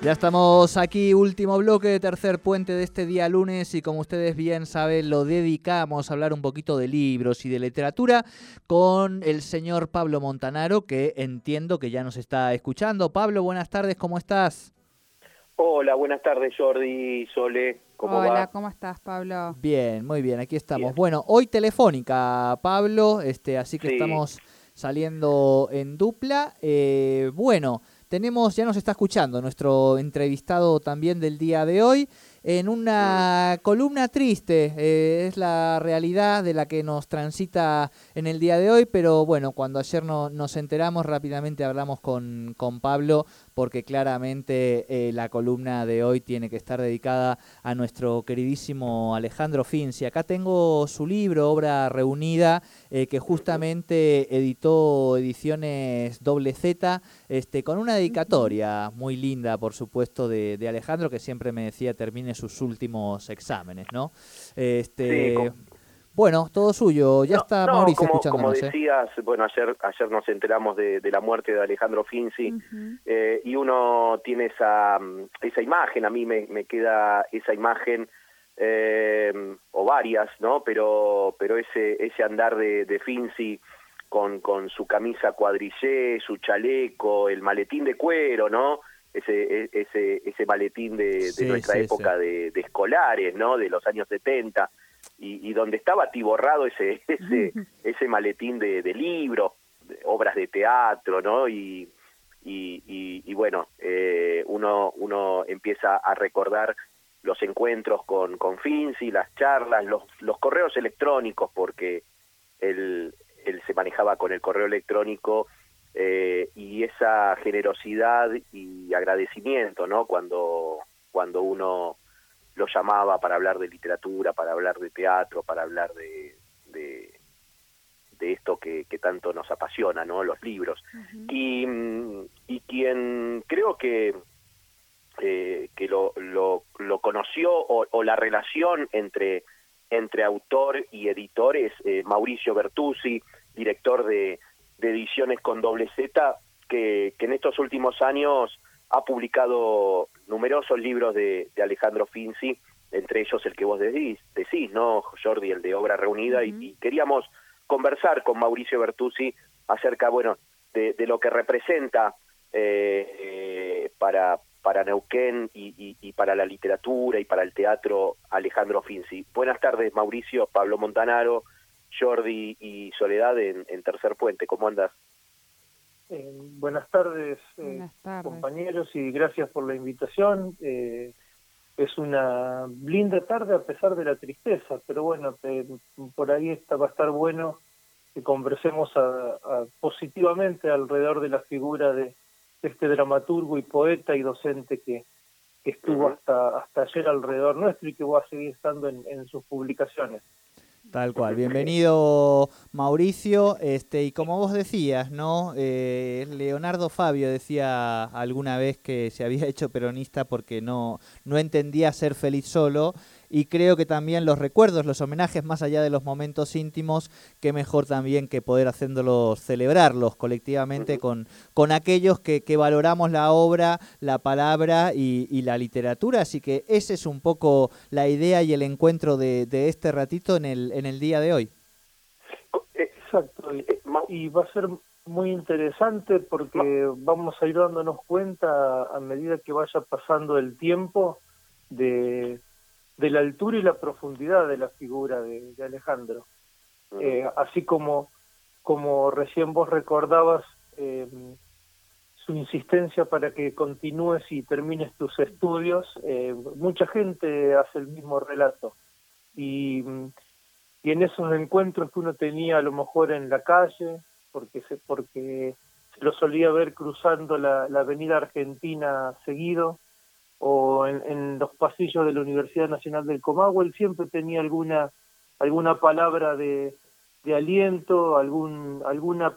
Ya estamos aquí, último bloque de tercer puente de este día lunes y como ustedes bien saben lo dedicamos a hablar un poquito de libros y de literatura con el señor Pablo Montanaro que entiendo que ya nos está escuchando. Pablo, buenas tardes, ¿cómo estás? Hola, buenas tardes Jordi, Sole, ¿cómo Hola, va? ¿cómo estás Pablo? Bien, muy bien, aquí estamos. Bien. Bueno, hoy telefónica, Pablo, este, así que Sí. estamos saliendo en dupla. Eh, bueno, tenemos, ya nos está escuchando nuestro entrevistado también del día de hoy en una columna triste, eh, es la realidad de la que nos transita en el día de hoy, pero bueno, cuando ayer no, nos enteramos rápidamente hablamos con, con Pablo porque claramente eh, la columna de hoy tiene que estar dedicada a nuestro queridísimo Alejandro Finzi. Acá tengo su libro, Obra Reunida, eh, que justamente editó Ediciones Doble Z, este, con una dedicatoria muy linda, por supuesto, de, de Alejandro, que siempre me decía termine sus últimos exámenes, ¿no? Este, Sí, bueno, todo suyo. Ya No, está no, Mauricio como. ¿eh? decías, bueno, ayer ayer nos enteramos de, de la muerte de Alejandro Finzi eh, y uno tiene esa mm, esa imagen, a mí me, me queda esa imagen eh, o varias, ¿no? Pero pero ese ese andar de, de Finzi con con su camisa cuadrillé, su chaleco, el maletín de cuero, ¿no? Ese e- ese ese maletín de, de Sí, nuestra sí, época de, de escolares, ¿no? De los años 70 y, y donde estaba atiborrado ese ese ese maletín de, de libros, de obras de teatro, ¿no? Y y, y, y bueno, eh, uno uno empieza a recordar los encuentros con con Finzi, las charlas, los los correos electrónicos, porque él él se manejaba con el correo electrónico eh, y esa generosidad y agradecimiento, ¿no? Cuando cuando uno lo llamaba para hablar de literatura, para hablar de teatro, para hablar de, de, de esto que, que tanto nos apasiona, ¿no? Los libros. y, y quien creo que, eh, que lo, lo, lo conoció o, o la relación entre, entre autor y editor es eh, Mauricio Bertuzzi, director de, de Ediciones con doble Z, que, que en estos últimos años ha publicado numerosos libros de, de Alejandro Finzi, entre ellos el que vos decís, decís ¿no, Jordi? El de Obra Reunida, y- queríamos conversar con Mauricio Bertuzzi acerca, bueno, de, de lo que representa eh, eh, para, para Neuquén y, y- y para la literatura y para el teatro Alejandro Finzi. Buenas tardes, Mauricio, Pablo Montanaro, Jordi y Soledad en, en Tercer Puente. ¿Cómo andas? Eh, buenas tardes, eh, Buenas tardes. compañeros, y gracias por la invitación. Eh, es una linda tarde a pesar de la tristeza, pero bueno, eh, por ahí está, va a estar bueno que conversemos a- a- positivamente alrededor de la figura de, de este dramaturgo y poeta y docente que, que estuvo hasta, hasta ayer alrededor nuestro y que va a seguir estando en, en sus publicaciones. Tal cual. Bienvenido, Mauricio. Este, y como vos decías, ¿no? Eh, Leonardo Fabio decía alguna vez que se había hecho peronista porque no, no entendía ser feliz solo. Y creo que también los recuerdos, los homenajes, más allá de los momentos íntimos, qué mejor también que poder haciéndolos, celebrarlos colectivamente con, con aquellos que, que valoramos la obra, la palabra y, y la literatura. Así que esa es un poco la idea y el encuentro de, de este ratito en el, en el día de hoy. Exacto. eh, y va a ser muy interesante porque vamos a ir dándonos cuenta a medida que vaya pasando el tiempo de, de la altura y la profundidad de la figura de, de Alejandro. Eh, así como, como recién vos recordabas eh, su insistencia para que continúes y termines tus estudios, eh, mucha gente hace el mismo relato. Y, mm, y en esos encuentros que uno tenía a lo mejor en la calle, porque se, porque se lo solía ver cruzando la, la avenida Argentina seguido, o en, los pasillos de la Universidad Nacional del Comahue, siempre tenía alguna alguna palabra de, de aliento, algún alguna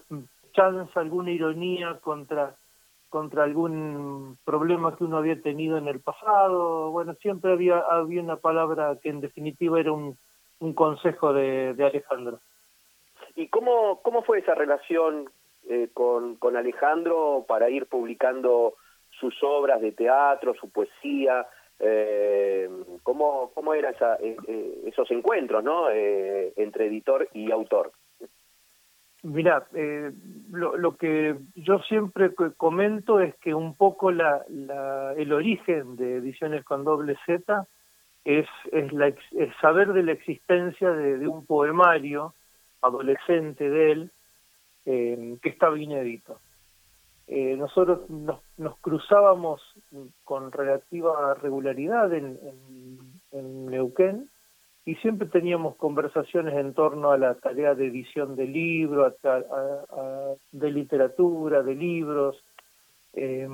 chanza, alguna ironía contra contra algún problema que uno había tenido en el pasado. Bueno, siempre había, había una palabra que en definitiva era un, un consejo de, de Alejandro. ¿Y cómo, cómo fue esa relación eh, con, con Alejandro para ir publicando sus obras de teatro, su poesía? Eh, ¿cómo, ¿Cómo eran eh, eh, esos encuentros ¿no? Eh, entre editor y autor? Mira, eh, lo, lo, que yo siempre comento es que un poco la, la, el origen de Ediciones con doble Z es, es, la, saber de la existencia de, de, un poemario adolescente de él que estaba inédito. Eh, nosotros nos, nos, cruzábamos con relativa regularidad en, en, Neuquén y siempre teníamos conversaciones en torno a la tarea de edición de libros, de literatura, de libros. Eh,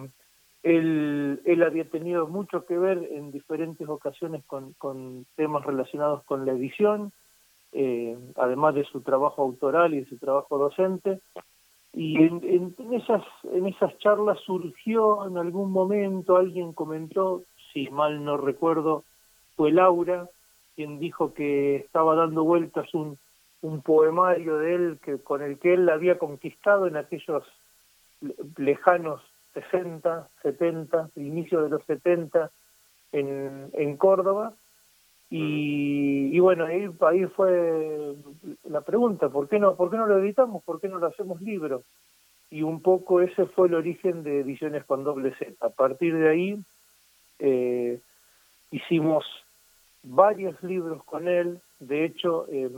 él, él, había tenido mucho que ver en diferentes ocasiones con, con temas relacionados con la edición, eh, además de su trabajo autoral y de su trabajo docente. Y en, en, esas, en esas charlas surgió en algún momento, alguien comentó, si mal no recuerdo, fue Laura, quien dijo que estaba dando vueltas un, un poemario de él que con el que él había conquistado en aquellos lejanos 60, 70, inicio de los 70 en, en Córdoba. Y, y bueno, ahí, fue la pregunta, ¿por qué, no, ¿por qué no lo editamos? ¿Por qué no lo hacemos libro? Y un poco ese fue el origen de Ediciones con doble Z. A partir de ahí eh, hicimos varios libros con él, de hecho eh,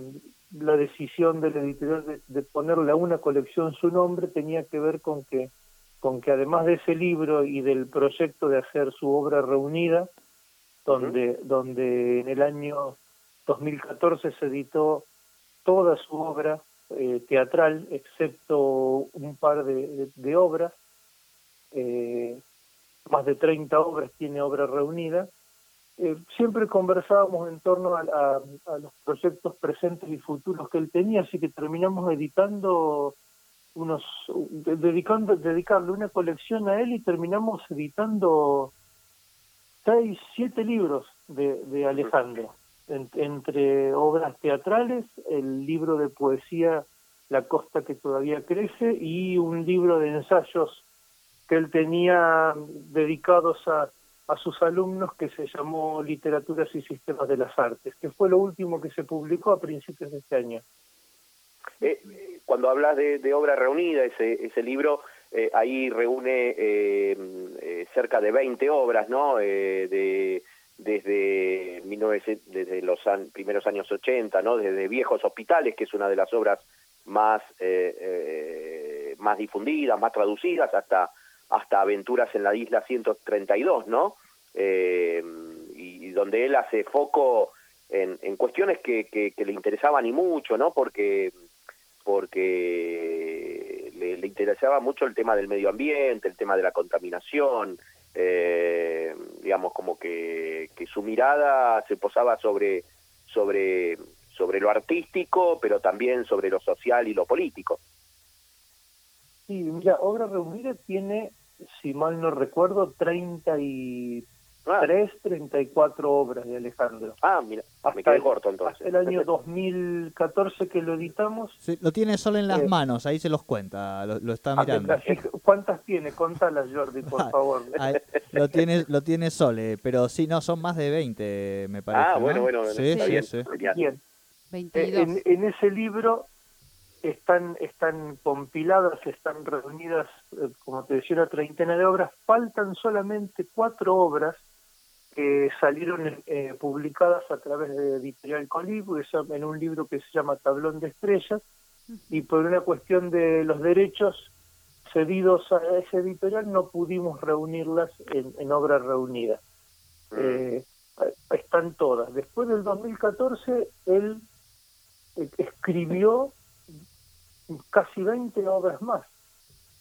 la decisión del editorial de, de, ponerle a una colección su nombre tenía que ver con que, con que además de ese libro y del proyecto de hacer su obra reunida, donde, donde en el año 2014 se editó toda su obra eh, teatral, excepto un par de, obras, eh, más de 30 obras tiene obra reunida, eh, siempre conversábamos en torno a, a, los proyectos presentes y futuros que él tenía, así que terminamos editando unos, dedicando, dedicarle una colección a él y terminamos editando seis, siete libros de, de Alejandro, en, entre obras teatrales, el libro de poesía La costa que todavía crece y un libro de ensayos que él tenía dedicados a a sus alumnos que se llamó Literaturas y Sistemas de las Artes, que fue lo último que se publicó a principios de este año. Eh, cuando hablas de, de, obra reunida, ese, ese libro eh, ahí reúne eh, eh cerca de 20 obras, ¿no? Eh, de, desde, 19, desde los an, primeros años 80, ¿no? Desde Viejos Hospitales, que es una de las obras más, más difundidas, más traducidas, hasta hasta Aventuras en la Isla 132, ¿no? Y, y, donde él hace foco en, en cuestiones que, que, que, le interesaban y mucho, ¿no? Porque, porque le, interesaba mucho el tema del medio ambiente, el tema de la contaminación, eh, digamos, como que, que su mirada se posaba sobre, sobre, sobre lo artístico, pero también sobre lo social y lo político. Sí, mira, Obra Reunida tiene si mal no recuerdo, 33, ah. 34 obras de Alejandro. Ah, mira, hasta me quedé el, corto entonces. el año 2014 que lo editamos. Sí, lo tiene solo en las eh, manos, ahí se los cuenta, lo, lo está mirando. ¿Cuántas tiene? Contalas, Jordi, por ah, favor. Ahí, lo tiene lo tiene Sole, pero sí, no, son más de 20, me parece. Ah, bueno, ¿no? bueno, sí, sí, bien, sí. Bien. 22. En, en ese libro están, están compiladas, están reunidas, eh, como te decía, una treintena de obras. Faltan solamente cuatro obras que salieron eh, publicadas a través de Editorial Colibú, en un libro que se llama Tablón de Estrellas, y por una cuestión de los derechos cedidos a ese editorial no pudimos reunirlas en, en obras reunidas. Eh, están todas. Después del 2014, él eh, escribió casi 20 obras más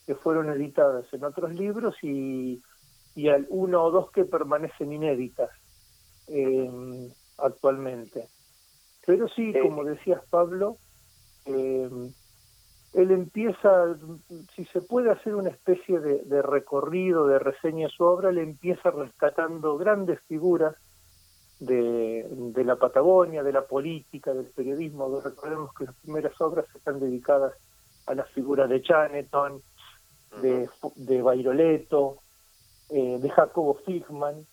que fueron editadas en otros libros y, y al uno o dos que permanecen inéditas eh, actualmente. Pero sí, como decías Pablo, eh, él empieza, si se puede hacer una especie de, recorrido, de reseña de su obra, le empieza rescatando grandes figuras de, la Patagonia, de la política, del periodismo. Recordemos que las primeras obras están dedicadas a las figuras de Chaneton, de, de Bairoleto, eh, de Jacobo Figman,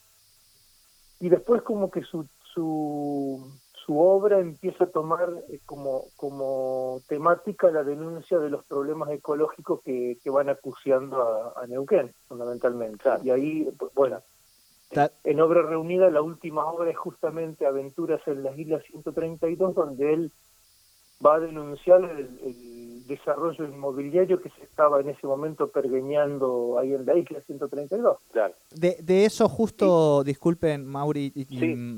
y después como que su, su, su obra empieza a tomar eh, como, como temática la denuncia de los problemas ecológicos que, que van acuciando a, Neuquén, fundamentalmente. Y ahí, bueno, en obra reunida, la última obra es justamente Aventuras en las Islas 132, donde él va a denunciar el, desarrollo inmobiliario que se estaba en ese momento pergeñando ahí en la isla 132. De, de eso justo, disculpen Mauri y,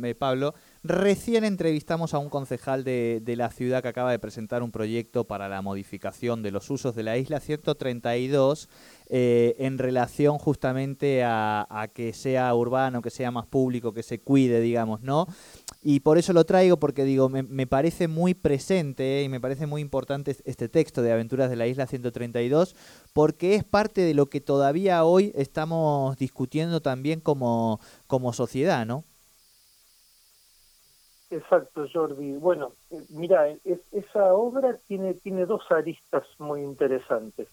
eh, Pablo, Recién entrevistamos a un concejal de, la ciudad que acaba de presentar un proyecto para la modificación de los usos de la isla 132 eh, en relación justamente a, que sea urbano, que sea más público, que se cuide, digamos, ¿no? Y por eso lo traigo porque digo, me, parece muy presente y me parece muy importante este texto de Aventuras de la Isla 132 porque es parte de lo que todavía hoy estamos discutiendo también como, como sociedad, ¿no? Exacto, Jordi. Bueno, eh, mira, esa obra tiene, tiene dos aristas muy interesantes.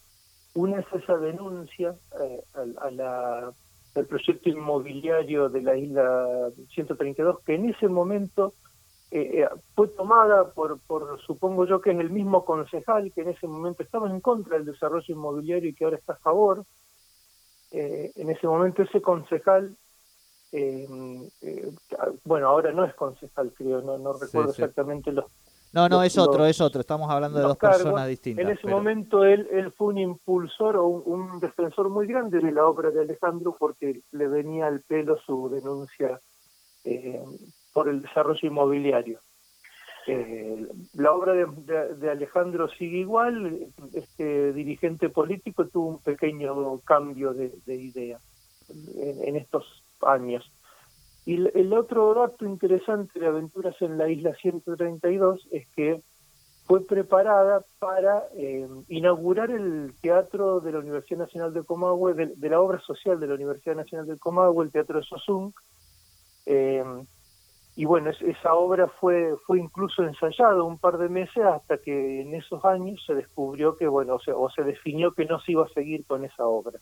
Una es esa denuncia eh, a, la, al proyecto inmobiliario de la isla 132, que en ese momento eh, fue tomada por, por, supongo yo que es el mismo concejal que en ese momento estaba en contra del desarrollo inmobiliario y que ahora está a favor. en ese momento ese concejal eh, eh, bueno, ahora no es concejal, creo, no, no recuerdo exactamente los... No, no, es otro, es otro, estamos hablando de dos personas distintas. En ese momento él, él fue un impulsor o un, defensor muy grande de la obra de Alejandro porque le venía al pelo su denuncia eh, por el desarrollo inmobiliario. Eh, la obra de, Alejandro sigue igual, este dirigente político tuvo un pequeño cambio de, idea en estos años. Y el otro dato interesante de Aventuras en la Isla 132 es que fue preparada para eh, inaugurar el teatro de la Universidad Nacional de Comahue, de, la obra social de la Universidad Nacional de Comahue, el Teatro de Sosung. Eh, y bueno, esa obra fue, fue incluso ensayada un par de meses hasta que en esos años se descubrió que, bueno, o se definió que no se iba a seguir con esa obra.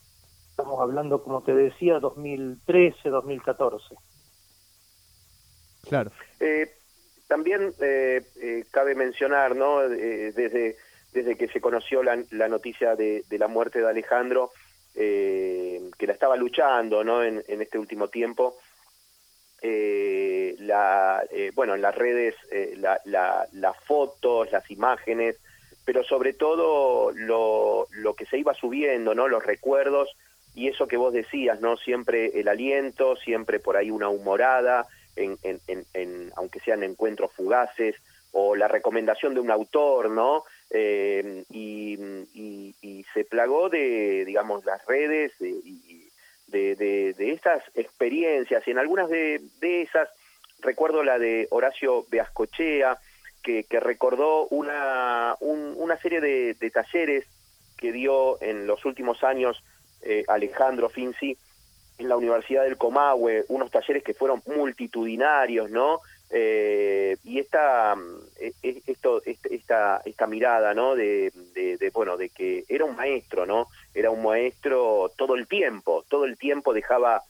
Estamos hablando, como te decía, 2013, 2014. Claro. Eh, también eh, eh, cabe mencionar, ¿no? desde, desde que se conoció la, noticia de, la muerte de Alejandro, que la estaba luchando, ¿no? En, este último tiempo. la, bueno, en las redes, las fotos, las imágenes, pero sobre todo lo, lo que se iba subiendo, ¿no? Los recuerdos y eso que vos decías, ¿no? Siempre el aliento, siempre por ahí una humorada, en, en, en, aunque sean encuentros fugaces, o la recomendación de un autor, ¿no? Eh, y, y, se plagó de, digamos, las redes y de, de, de, estas experiencias, y en algunas de, de esas, recuerdo la de Horacio Beascochea, que, que recordó una, una serie de, de talleres que dio en los últimos años eh, Alejandro Finzi en la Universidad del Comahue, unos talleres que fueron multitudinarios, ¿no? Eh, y esta, eh, esto, este, esta, esta mirada, ¿no? De, bueno, de que era un maestro, ¿no? Era un maestro todo el tiempo, todo el tiempo dejaba,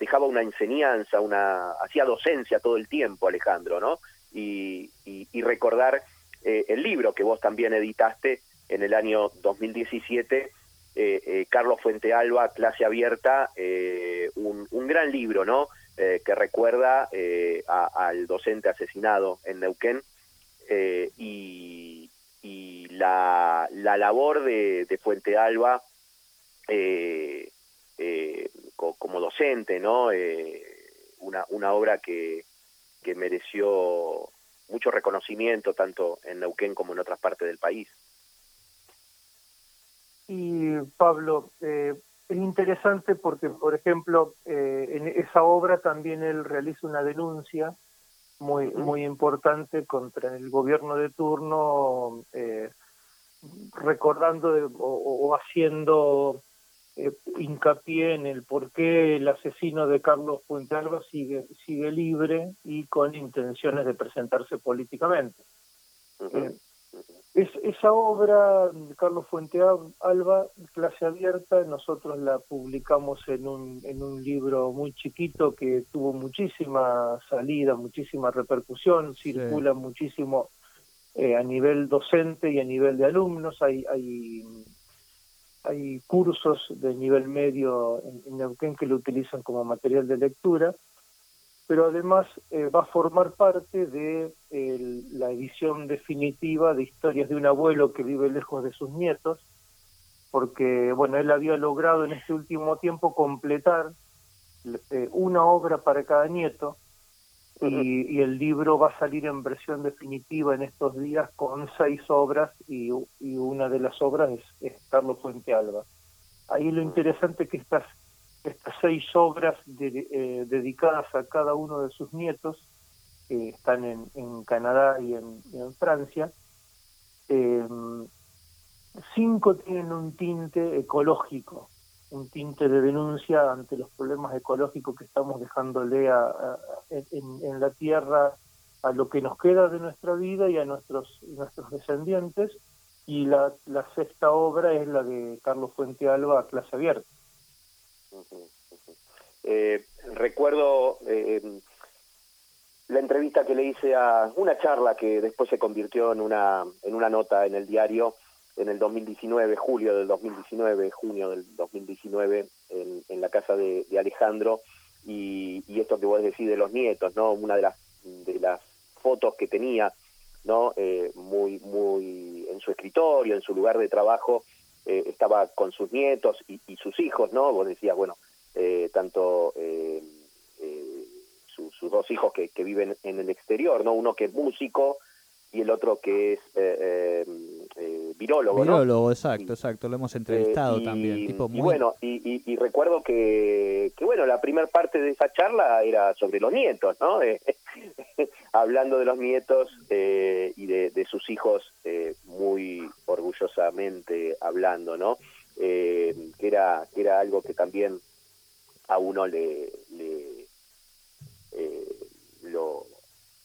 dejaba una enseñanza, una, hacía docencia todo el tiempo, Alejandro, ¿no? Y, y, recordar el libro que vos también editaste en el año 2017, eh, eh, Carlos Fuentealba, Clase Abierta, eh, un, gran libro, ¿no? que recuerda al docente asesinado en Neuquén y, la, labor de, de Fuentealba como docente, ¿no? Una, una, obra que, que mereció mucho reconocimiento tanto en Neuquén como en otras partes del país. Y Pablo, eh, es interesante porque, por ejemplo, eh, en esa obra también él realiza una denuncia muy muy importante contra el gobierno de turno, eh, recordando o, haciendo eh, hincapié en el por qué el asesino de Carlos Fuentealba sigue, sigue libre y con intenciones de presentarse políticamente. Eh, es, esa obra, Carlos Fuentealba, clase abierta, nosotros la publicamos en un, en un libro muy chiquito que tuvo muchísima salida, muchísima repercusión, circula muchísimo eh, a nivel docente y a nivel de alumnos. Hay, hay, hay cursos de nivel medio en, Neuquén que lo utilizan como material de lectura, pero además eh, va a formar parte de la edición definitiva de Historias de un abuelo que vive lejos de sus nietos, porque bueno, él había logrado en este último tiempo completar eh, una obra para cada nieto, y, el libro va a salir en versión definitiva en estos días con seis obras y, una de las obras es, Carlos Fuente Alba. Ahí lo interesante es que estas, estas seis obras eh, dedicadas a cada uno de sus nietos, que están en, Canadá y en, Francia, eh, cinco tienen un tinte ecológico, un tinte de denuncia ante los problemas ecológicos que estamos dejándole a, en, la tierra a lo que nos queda de nuestra vida y a nuestros nuestros descendientes y la, la sexta obra es la de Carlos Fuente Alba clase abierta eh, recuerdo eh, la entrevista que le hice a una charla que después se convirtió en una en una nota en el diario en el 2019, julio del 2019, junio del 2019, en, en la casa de, Alejandro, y, esto que vos decís de los nietos, ¿no? Una de las, de las fotos que tenía, ¿no? Eh, muy, muy en su escritorio, en su lugar de trabajo, eh, estaba con sus nietos y, sus hijos, ¿no? Vos decías, bueno, eh, tanto sus dos hijos que, que viven en el exterior, ¿no? Uno que es músico, y el otro que es eh, eh, eh virólogo. Virólogo, exacto, exacto, lo hemos entrevistado eh, también. Tipo muy... Y bueno, y, recuerdo que, que, bueno, la primera parte de esa charla era sobre los nietos, ¿no? hablando de los nietos y de, de, sus hijos muy orgullosamente hablando, ¿no? que, era, que era algo que también a uno le, le lo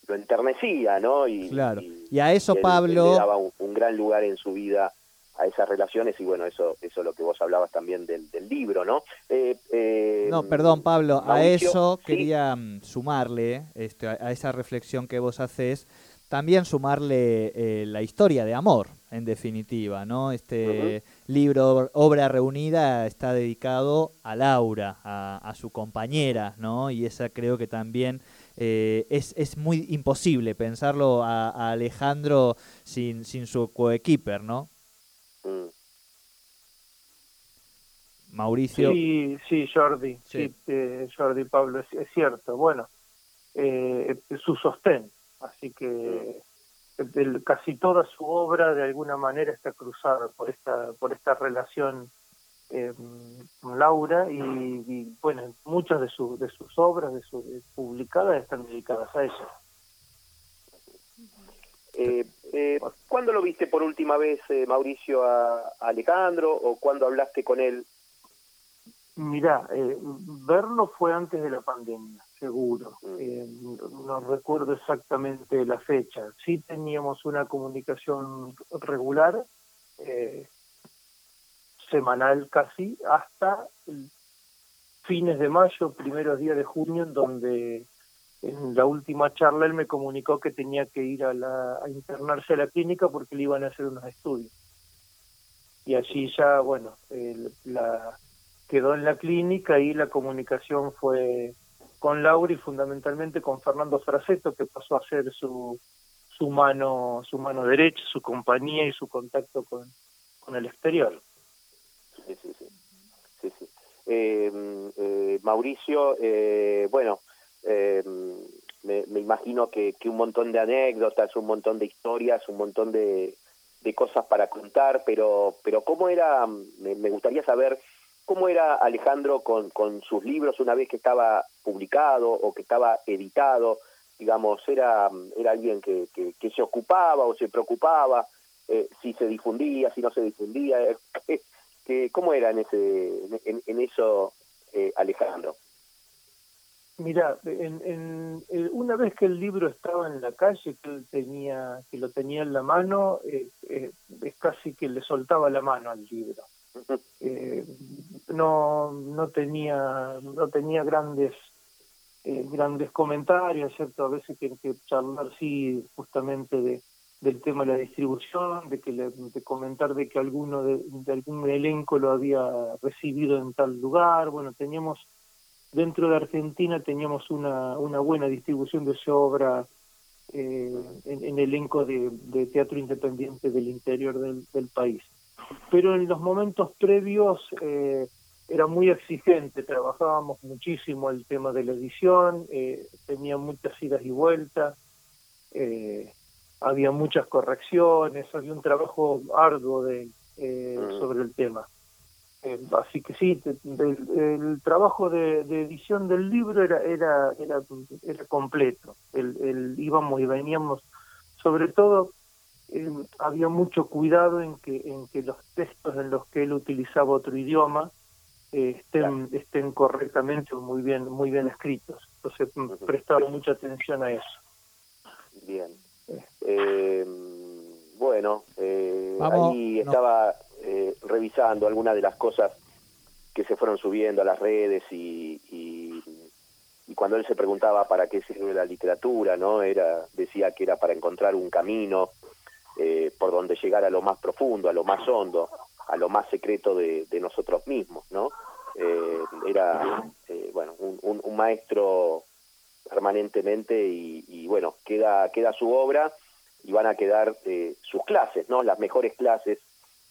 lo enternecía, ¿no? Y, claro. Y, a eso Pablo... le daba un, gran lugar en su vida a esas relaciones y bueno, eso eso es lo que vos hablabas también del, libro, ¿no? Eh, eh, no, perdón Pablo, a eso quería mm, sumarle, este, a, esa reflexión que vos haces, también sumarle eh, la historia de amor, en definitiva, ¿no? Este libro, obra reunida, está dedicado a Laura, a, a su compañera, ¿no? Y esa creo que también eh, es, es muy imposible pensarlo a, Alejandro sin, sin su coequiper, ¿no? Mm. Mauricio. Sí, sí, Jordi, sí. Eh, Jordi Pablo, es, cierto. Bueno, eh, su sostén, así que casi toda su obra de alguna manera está cruzada por esta por esta relación eh, Laura y, bueno, muchas de, sus de sus obras de sus publicadas están dedicadas a eso. Eh, eh, ¿Cuándo lo viste por última vez, eh, Mauricio, a, Alejandro o cuándo hablaste con él? Mirá, eh, verlo fue antes de la pandemia, seguro. Mm. no recuerdo exactamente la fecha. Sí teníamos una comunicación regular. Eh, semanal casi hasta fines de mayo, primeros días de junio, en donde en la última charla él me comunicó que tenía que ir a, la, a internarse a la clínica porque le iban a hacer unos estudios. Y allí ya, bueno, la, quedó en la clínica y la comunicación fue con Laura y fundamentalmente con Fernando Fraceto, que pasó a ser su, su mano su mano derecha, su compañía y su contacto con, con el exterior sí, sí, sí. sí, em, eh, Mauricio, eh, bueno, em, me, imagino que, un montón de anécdotas, un montón de historias, un montón de, cosas para contar, pero, pero ¿cómo era? Me, gustaría saber cómo era Alejandro con, con sus libros una vez que estaba publicado o que estaba editado, digamos, era, era alguien que, que, se ocupaba o se preocupaba eh, si se difundía, si no se difundía, que, ¿cómo era en, ese, en, eso, Alejandro? Mira, en, una vez que el libro estaba en la calle, que tenía, que lo tenía en la mano, es casi que le soltaba la mano al libro. No, no tenía, no tenía grandes eh, grandes comentarios, ¿cierto? A veces que, que charlar, sí, justamente de, del tema de la distribución, de que de comentar de que alguno de, algún elenco lo había recibido en tal lugar. Bueno, teníamos dentro de Argentina teníamos una, una buena distribución de su obra eh, en, elenco de, teatro independiente del interior del, país. Pero en los momentos previos eh, era muy exigente, trabajábamos muchísimo el tema de la edición, eh, tenía muchas idas y vueltas, eh, había muchas correcciones, había un trabajo arduo de, eh, mm. sobre el tema. así que sí, el, trabajo de, edición del libro era era era, era completo. El, íbamos y veníamos, sobre todo había mucho cuidado en que en que los textos en los que él utilizaba otro idioma estén, estén correctamente muy bien, muy bien escritos. Entonces, prestaba mucha atención a eso. Bien. Eh, bueno, eh, ahí estaba eh, revisando algunas de las cosas que se fueron subiendo a las redes y, y, y, cuando él se preguntaba para qué sirve la literatura, no era decía que era para encontrar un camino eh, por donde llegar a lo más profundo, a lo más hondo, a lo más secreto de, nosotros mismos, ¿no? Eh, era, eh, bueno, un, maestro permanentemente y, bueno, queda, queda su obra y van a quedar eh, sus clases, ¿no? Las mejores clases,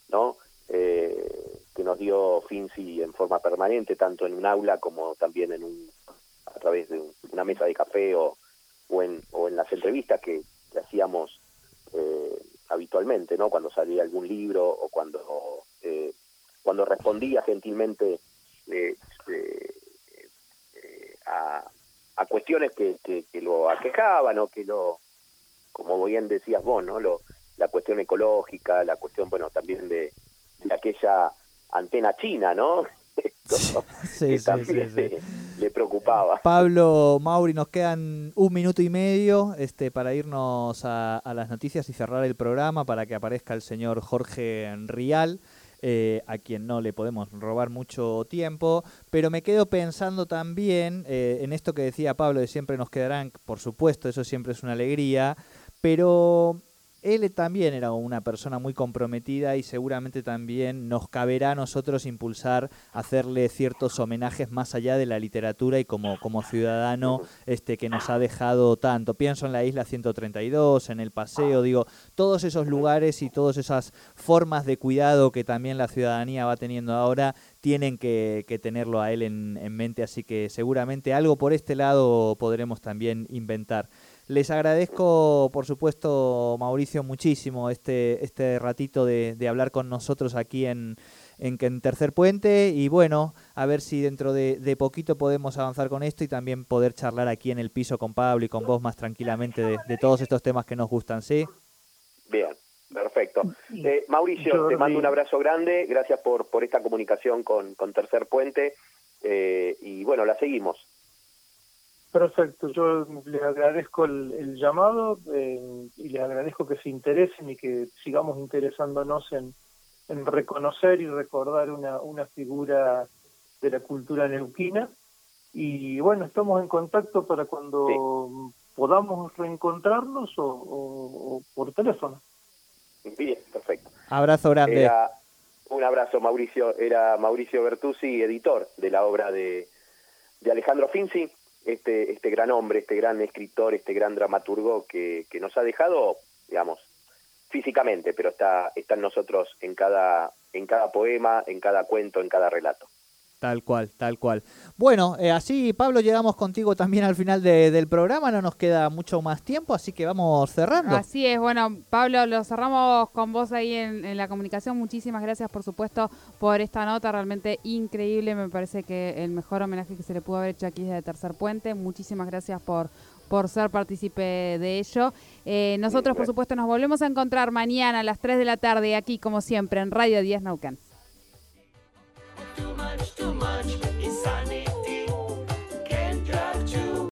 ¿no? que nos dio Finzi en forma permanente, tanto en un aula como también en un, a través de una mesa de café o, o, en, o en las entrevistas que, que hacíamos habitualmente, ¿no? Cuando salía algún libro o cuando eh, cuando respondía gentilmente eh, eh, a, a, cuestiones que, que, lo aquejaban o que lo, como bien decías vos, ¿no? Lo, la cuestión ecológica, la cuestión, bueno, también de, de aquella antena china, ¿no? sí, sí, le, preocupaba. Pablo, Mauri, nos quedan un minuto y medio este, para irnos a, las noticias y cerrar el programa para que aparezca el señor Jorge Rial. Eh, a quien no le podemos robar mucho tiempo, pero me quedo pensando también eh, en esto que decía Pablo, de siempre nos quedarán, por supuesto, eso siempre es una alegría, pero él también era una persona muy comprometida y seguramente también nos caberá a nosotros impulsar, hacerle ciertos homenajes más allá de la literatura y como, como ciudadano este, que nos ha dejado tanto. Pienso en la isla 132, en el paseo, digo, todos esos lugares y todas esas formas de cuidado que también la ciudadanía va teniendo ahora tienen que, tenerlo a él en, en mente, así que seguramente algo por este lado podremos también inventar. Les agradezco, por supuesto, Mauricio, muchísimo este, este ratito de, hablar con nosotros aquí en, en, Tercer Puente y bueno, a ver si dentro de, poquito podemos avanzar con esto y también poder charlar aquí en el piso con Pablo y con vos más tranquilamente de, todos estos temas que nos gustan, ¿sí? Bien, perfecto. Eh, Mauricio, te mando un abrazo grande, gracias por, por esta comunicación con, con Tercer Puente eh, y bueno, la seguimos. Perfecto, yo les agradezco el, llamado eh, y les agradezco que se interesen y que sigamos interesándonos en, reconocer y recordar una, una figura de la cultura neuquina. Y bueno, estamos en contacto para cuando podamos reencontrarnos o, por teléfono. Bien, perfecto. Abrazo grande. un abrazo, Mauricio. Era Mauricio Bertuzzi, editor de la obra de, de Alejandro Finzi este, este gran hombre, este gran escritor, este gran dramaturgo que, que nos ha dejado, digamos, físicamente, pero está, está en nosotros en cada, en cada poema, en cada cuento, en cada relato. Tal cual, tal cual. Bueno, eh, así Pablo llegamos contigo también al final del programa, no nos queda mucho más tiempo, así que vamos cerrando. Así es, bueno Pablo, lo cerramos con vos ahí en, la comunicación, muchísimas gracias por supuesto por esta nota realmente increíble, me parece que el mejor homenaje que se le pudo haber hecho aquí desde Tercer Puente, muchísimas gracias por, por ser partícipe de ello. Eh, nosotros por supuesto nos volvemos a encontrar mañana a las 3 de la tarde aquí como siempre en Radio 10 Naucan. much, too much.